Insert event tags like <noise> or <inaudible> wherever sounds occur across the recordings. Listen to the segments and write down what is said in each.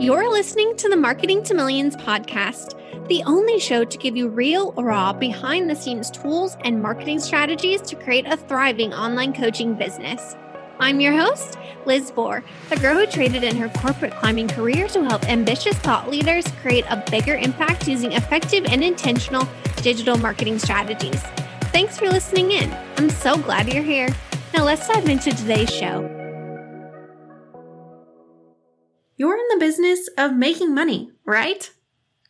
You're listening to the Marketing to Millions podcast, the only show to give you real, raw, behind the scenes tools and marketing strategies to create a thriving online coaching business. I'm your host, Liz Bohr, the girl who traded in her corporate climbing career to help ambitious thought leaders create a bigger impact using effective and intentional digital marketing strategies. Thanks for listening in. I'm so glad you're here. Now let's dive into today's show. You're in the business of making money, right?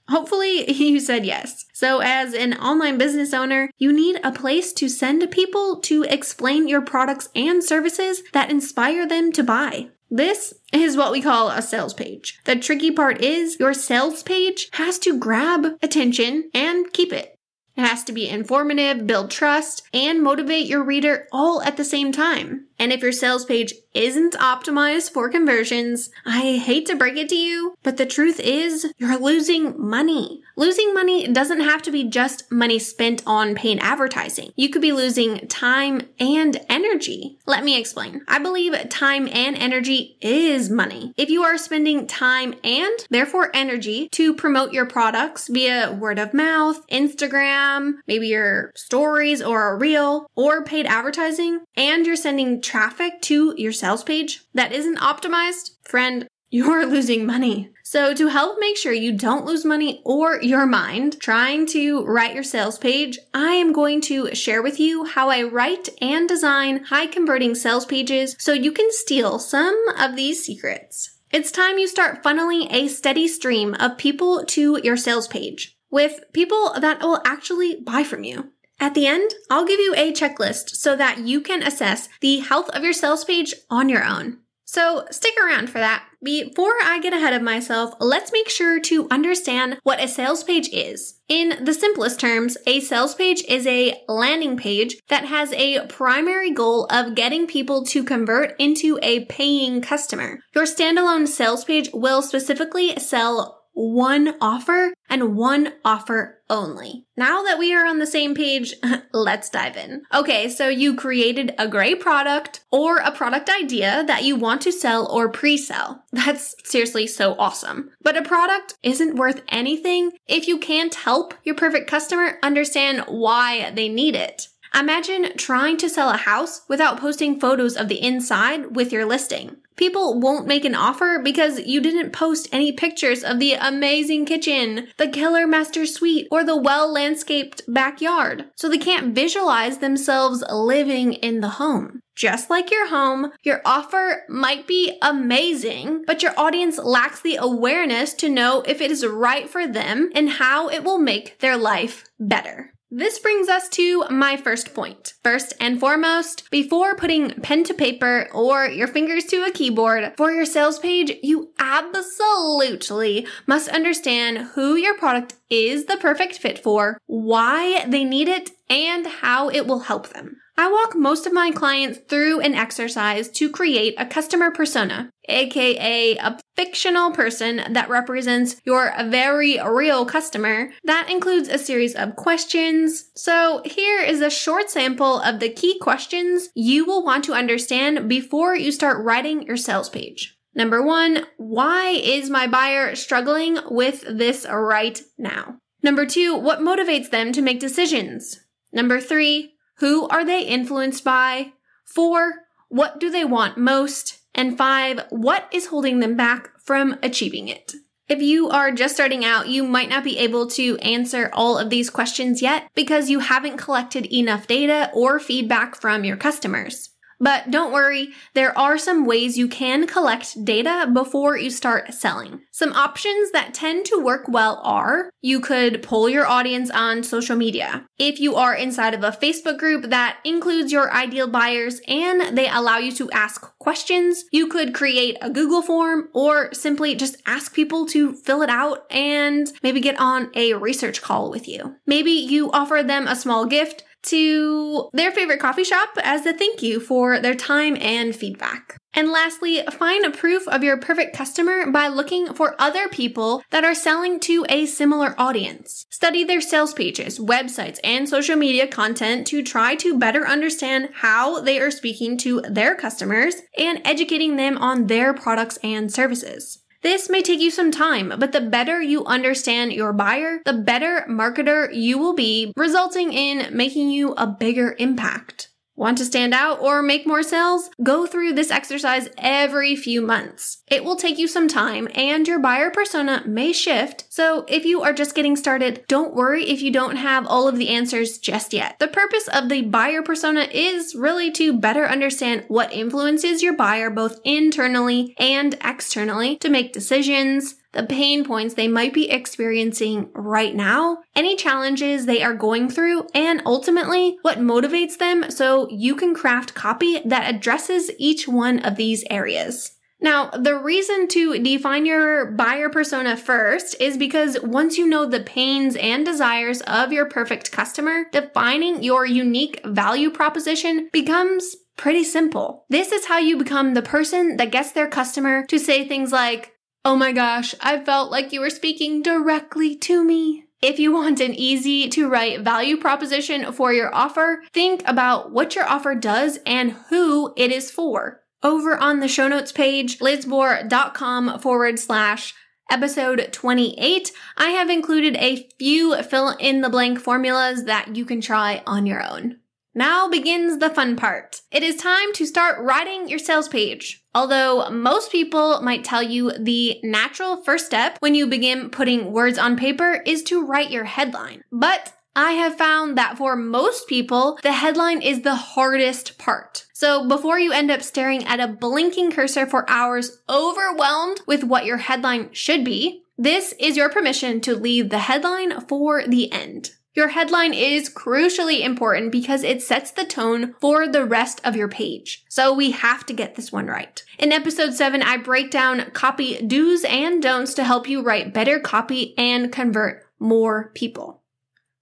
Hopefully, <laughs> you said yes. So, as an online business owner, you need a place to send people to explain your products and services that inspire them to buy. This is what we call a sales page. The tricky part is your sales page has to grab attention and keep it. It has to be informative, build trust, and motivate your reader all at the same time. And if your sales page isn't optimized for conversions, I hate to break it to you, but the truth is you're losing money. Losing money doesn't have to be just money spent on paid advertising. You could be losing time and energy. Let me explain. I believe time and energy is money. If you are spending time and therefore energy to promote your products via word of mouth, Instagram, maybe your stories or a reel, or paid advertising, and you're sending traffic to your sales page that isn't optimized, friend, <laughs> you're losing money. So, to help make sure you don't lose money or your mind trying to write your sales page, I am going to share with you how I write and design high converting sales pages so you can steal some of these secrets. It's time you start funneling a steady stream of people to your sales page with people that will actually buy from you. At the end, I'll give you a checklist so that you can assess the health of your sales page on your own. So stick around for that. Before I get ahead of myself, let's make sure to understand what a sales page is. In the simplest terms, a sales page is a landing page that has a primary goal of getting people to convert into a paying customer. Your standalone sales page will specifically sell one offer and one offer only. Now that we are on the same page, <laughs> let's dive in. Okay, so you created a great product or a product idea that you want to sell or pre-sell. <laughs> That's seriously so awesome. But a product isn't worth anything if you can't help your perfect customer understand why they need it. Imagine trying to sell a house without posting photos of the inside with your listing. People won't make an offer because you didn't post any pictures of the amazing kitchen, the killer master suite, or the well landscaped backyard. So they can't visualize themselves living in the home. Just like your home, your offer might be amazing, but your audience lacks the awareness to know if it is right for them and how it will make their life better. This brings us to my first point. First and foremost, before putting pen to paper or your fingers to a keyboard for your sales page, you absolutely must understand who your product is the perfect fit for, why they need it, and how it will help them. I walk most of my clients through an exercise to create a customer persona, aka a fictional person that represents your very real customer. That includes a series of questions. So here is a short sample of the key questions you will want to understand before you start writing your sales page. Number one, why is my buyer struggling with this right now? Number two, what motivates them to make decisions? Number three, who are they influenced by? Four, what do they want most? And five, what is holding them back from achieving it? If you are just starting out, you might not be able to answer all of these questions yet because you haven't collected enough data or feedback from your customers. But don't worry, there are some ways you can collect data before you start selling. Some options that tend to work well are you could poll your audience on social media. If you are inside of a Facebook group that includes your ideal buyers and they allow you to ask questions, you could create a Google form or simply just ask people to fill it out and maybe get on a research call with you. Maybe you offer them a small gift to their favorite coffee shop as a thank you for their time and feedback. And lastly, find a proof of your perfect customer by looking for other people that are selling to a similar audience. Study their sales pages, websites, and social media content to try to better understand how they are speaking to their customers and educating them on their products and services. This may take you some time, but the better you understand your buyer, the better marketer you will be, resulting in making you a bigger impact. Want to stand out or make more sales? Go through this exercise every few months. It will take you some time and your buyer persona may shift. So if you are just getting started, don't worry if you don't have all of the answers just yet. The purpose of the buyer persona is really to better understand what influences your buyer both internally and externally to make decisions, the pain points they might be experiencing right now, any challenges they are going through, and ultimately what motivates them so you can craft copy that addresses each one of these areas. Now, the reason to define your buyer persona first is because once you know the pains and desires of your perfect customer, defining your unique value proposition becomes pretty simple. This is how you become the person that gets their customer to say things like, Oh my gosh, I felt like you were speaking directly to me. If you want an easy to write value proposition for your offer, think about what your offer does and who it is for. Over on the show notes page, lizbohr.com forward slash episode 28, I have included a few fill in the blank formulas that you can try on your own. Now begins the fun part. It is time to start writing your sales page. Although most people might tell you the natural first step when you begin putting words on paper is to write your headline. But I have found that for most people, the headline is the hardest part. So before you end up staring at a blinking cursor for hours, overwhelmed with what your headline should be, this is your permission to leave the headline for the end. Your headline is crucially important because it sets the tone for the rest of your page. So we have to get this one right. In episode 7, I break down copy do's and don'ts to help you write better copy and convert more people.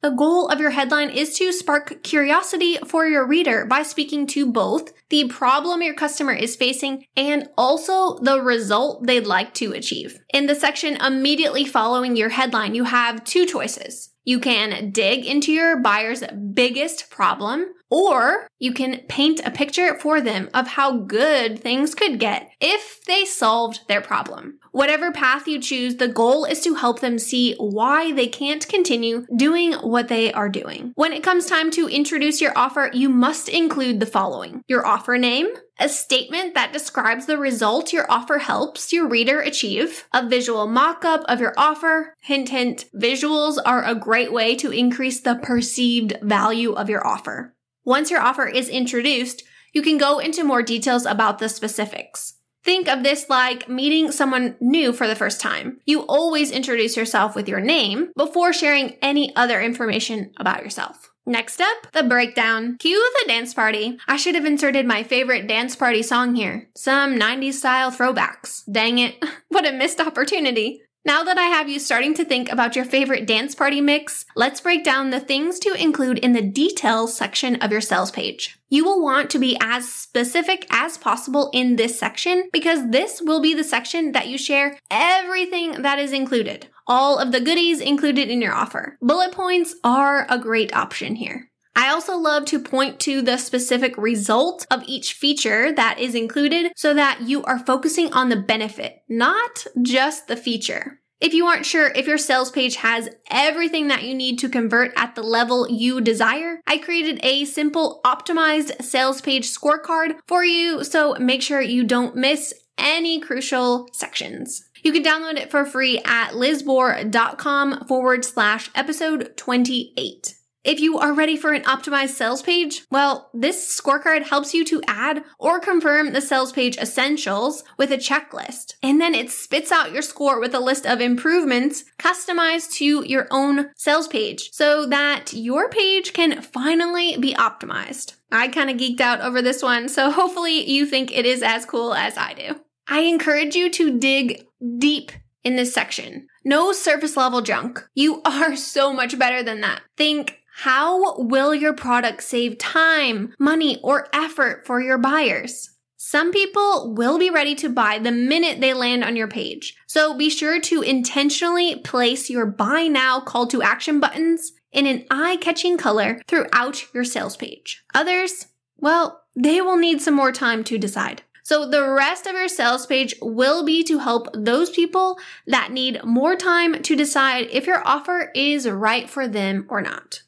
The goal of your headline is to spark curiosity for your reader by speaking to both the problem your customer is facing and also the result they'd like to achieve. In the section immediately following your headline, you have two choices. You can dig into your buyer's biggest problem, or you can paint a picture for them of how good things could get if they solved their problem. Whatever path you choose, the goal is to help them see why they can't continue doing what they are doing. When it comes time to introduce your offer, you must include the following your offer name, a statement that describes the result your offer helps your reader achieve, a visual mock-up of your offer. Hint, hint, visuals are a great way to increase the perceived value of your offer. Once your offer is introduced, you can go into more details about the specifics. Think of this like meeting someone new for the first time. You always introduce yourself with your name before sharing any other information about yourself. Next up, the breakdown. Cue the dance party. I should have inserted my favorite dance party song here. Some 90s style throwbacks. Dang it. <laughs> What a missed opportunity. Now that I have you starting to think about your favorite dance party mix, let's break down the things to include in the details section of your sales page. You will want to be as specific as possible in this section because this will be the section that you share everything that is included. All of the goodies included in your offer. Bullet points are a great option here. I also love to point to the specific result of each feature that is included so that you are focusing on the benefit, not just the feature. If you aren't sure if your sales page has everything that you need to convert at the level you desire, I created a simple optimized sales page scorecard for you, so make sure you don't miss any crucial sections. You can download it for free at lizbohr.com forward slash episode 28. If you are ready for an optimized sales page, well, this scorecard helps you to add or confirm the sales page essentials with a checklist. And then it spits out your score with a list of improvements customized to your own sales page so that your page can finally be optimized. I kind of geeked out over this one, so <laughs> hopefully you think it is as cool as I do. I encourage you to dig deep in this section. No surface level junk. You <laughs> are so much better than that. Think how will your product save time, money, or effort for your buyers? Some people will be ready to buy the minute they land on your page. So be sure to intentionally place your buy now call to action buttons in an eye catching color throughout your sales page. Others, well, they will need some more time to decide. So the rest of your sales page will be to help those people that need more time to decide if your offer is right for them or not.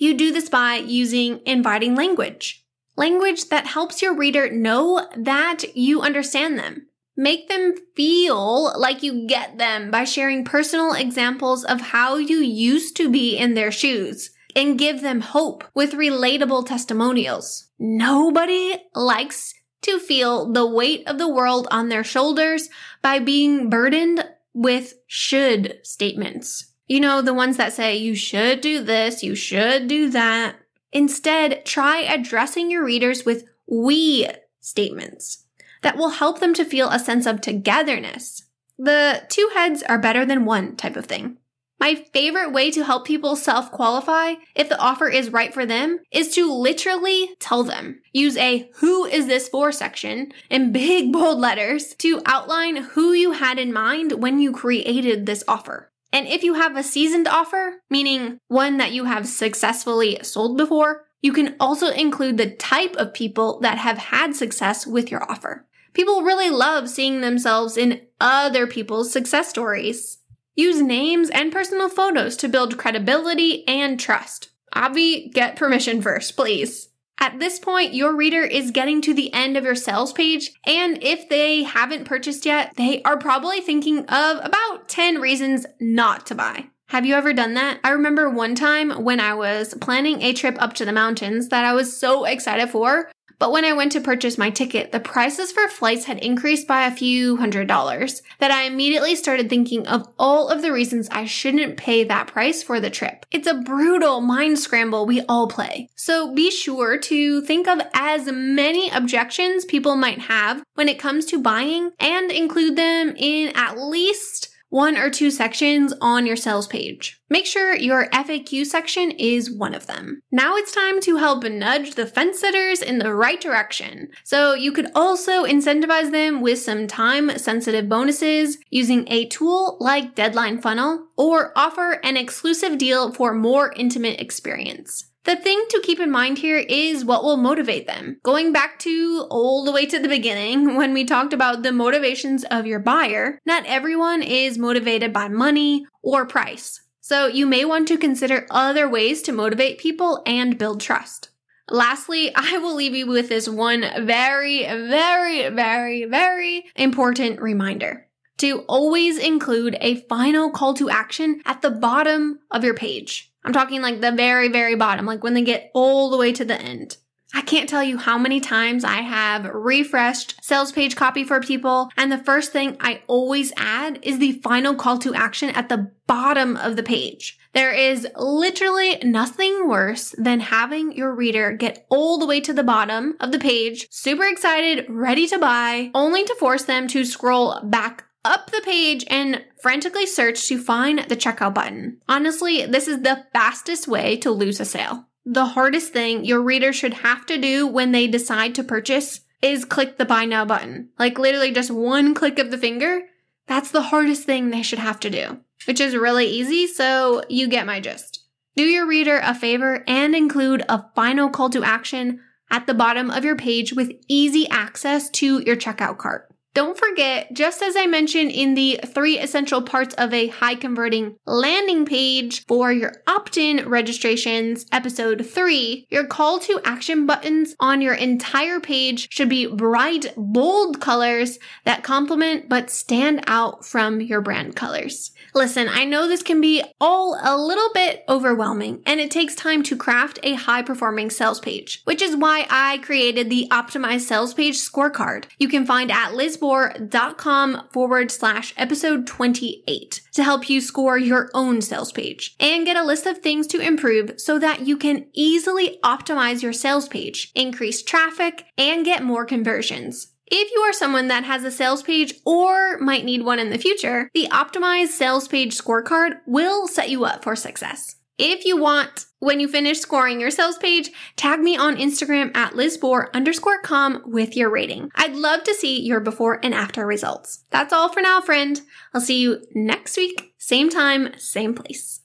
You do this by using inviting language. Language that helps your reader know that you understand them. Make them feel like you get them by sharing personal examples of how you used to be in their shoes and give them hope with relatable testimonials. Nobody likes to feel the weight of the world on their shoulders by being burdened with should statements. You know, the ones that say you should do this, you should do that. Instead, try addressing your readers with we statements that will help them to feel a sense of togetherness. The two heads are better than one type of thing. My favorite way to help people self qualify if the offer is right for them is to literally tell them. Use a who is this for section in <laughs> big bold letters to outline who you had in mind when you created this offer. And if you have a seasoned offer, meaning one that you have successfully sold before, you can also include the type of people that have had success with your offer. People really love seeing themselves in other people's success stories. Use names and personal photos to build credibility and trust. Avi, get permission first, please. At this point, your reader is getting to the end of your sales page, and if they haven't purchased yet, they are probably thinking of about 10 reasons not to buy. Have you ever done that? I remember one time when I was planning a trip up to the mountains that I was so excited for, but when I went to purchase my ticket, the prices for flights had increased by a few hundred dollars that I immediately started thinking of all of the reasons I shouldn't pay that price for the trip. It's a brutal mind scramble we all play. So be sure to think of as many objections people might have when it comes to buying and include them in at least one or two sections on your sales page. Make sure your FAQ section is one of them. Now it's time to help nudge the fence sitters in the right direction. So you could also incentivize them with some time sensitive bonuses using a tool like Deadline Funnel or offer an exclusive deal for more intimate experience. The thing to keep in mind here is what will motivate them. Going back to all the way to the beginning <laughs> when we talked about the motivations of your buyer, not everyone is motivated by money or price. So you may want to consider other ways to motivate people and build trust. Lastly, <laughs> I will leave you with this one very, very, very, very important reminder to always include a final call to action at the bottom of your page. I'm talking like the very, very bottom, like when they get all the way to the end. I can't tell you how many times I have refreshed sales page copy for people, and the first thing I always add is the final call to action at the bottom of the page. There is literally nothing worse than having your reader get all the way to the bottom of the page, super excited, ready to buy, only to force them to scroll back up the page and frantically search to find the checkout button. Honestly, this is the fastest way to lose a sale. The hardest thing your reader should have to do when they decide to purchase is click the buy now button. Like literally just one click of the finger. That's the hardest thing they should have to do, which is really easy. So you get my gist. Do your reader a favor and include a final call to action at the bottom of your page with easy access to your checkout cart. Don't forget, just as I mentioned in the three essential parts of a high converting landing page for your opt in registrations, episode three, your call to action buttons on your entire page should be bright, bold colors that complement but stand out from your brand colors. Listen, I know this can be all a little bit overwhelming and it takes time to craft a high performing sales page, which is why I created the optimized sales page scorecard you can find at lizbohr.com forward slash episode 28 to help you score your own sales page and get a list of things to improve so that you can easily optimize your sales page, increase traffic, and get more conversions. If you are someone that has a sales page or might need one in the future, the optimized sales page scorecard will set you up for success. If you want, when you finish scoring your sales page, tag me on Instagram at lizbohr underscore com with your rating. I'd love to see your before and after results. That's all for now, friend. I'll see you next week, same time, same place.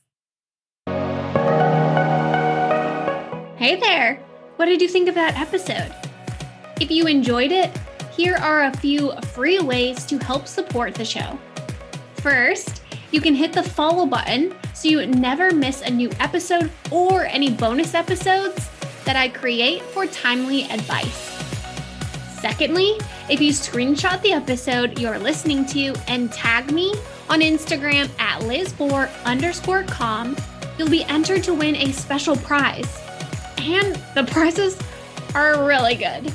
Hey there! What did you think of that episode? If you enjoyed it, here are a few free ways to help support the show. First, you can hit the follow button so you never miss a new episode or any bonus episodes that I create for timely advice. Secondly, if you screenshot the episode you're listening to and tag me on Instagram at lizbohr underscore com, you'll be entered to win a special prize. And the <laughs> prizes are really good.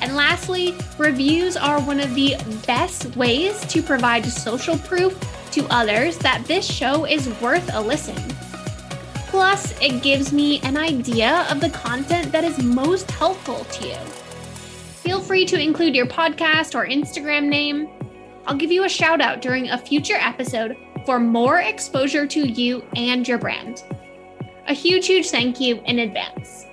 And lastly, reviews are one of the best ways to provide social proof to others that this show is worth a listen. Plus, it gives me an idea of the content that is most helpful to you. Feel free to include your podcast or Instagram name. I'll give you a shout out during a future episode for more exposure to you and your brand. A huge, huge thank you in advance.